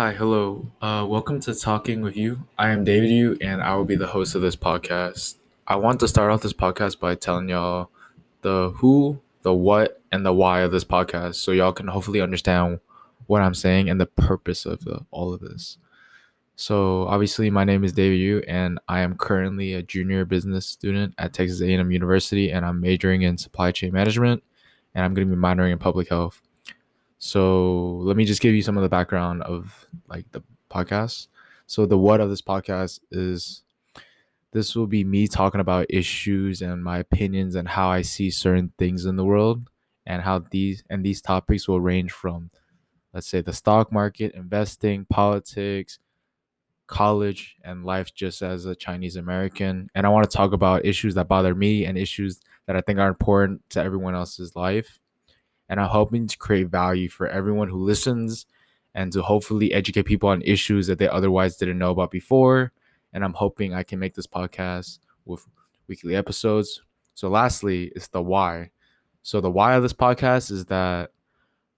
Hi, hello. Uh, welcome to Talking with You. I am David Yu, and I will be the host of this podcast. I want to start off this podcast by telling y'all the who, the what, and the why of this podcast, so y'all can hopefully understand what I'm saying and the purpose of the, all of this. So, obviously, my name is David Yu, and I am currently a junior business student at Texas A&M University, and I'm majoring in supply chain management, and I'm going to be minoring in public health. So let me just give you some of the background of like the podcast. So the what of this podcast is this will be me talking about issues and my opinions and how I see certain things in the world and how these and these topics will range from let's say the stock market, investing, politics, college and life just as a Chinese American. And I want to talk about issues that bother me and issues that I think are important to everyone else's life and I'm hoping to create value for everyone who listens and to hopefully educate people on issues that they otherwise didn't know about before. And I'm hoping I can make this podcast with weekly episodes. So, lastly, it's the why. So, the why of this podcast is that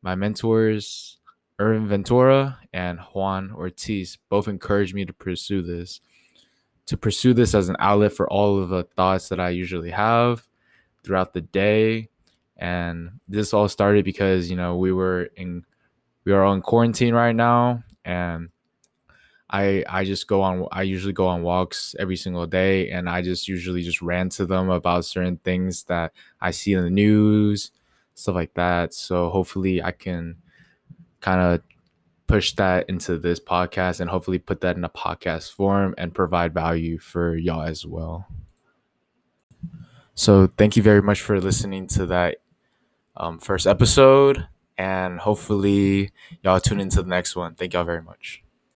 my mentors, Irvin Ventura and Juan Ortiz, both encouraged me to pursue this, to pursue this as an outlet for all of the thoughts that I usually have throughout the day and this all started because you know we were in we are on quarantine right now and I I just go on I usually go on walks every single day and I just usually just rant to them about certain things that I see in the news, stuff like that. So hopefully I can kind of push that into this podcast and hopefully put that in a podcast form and provide value for y'all as well. So thank you very much for listening to that um, first episode. And hopefully, y'all tune into the next one. Thank y'all very much.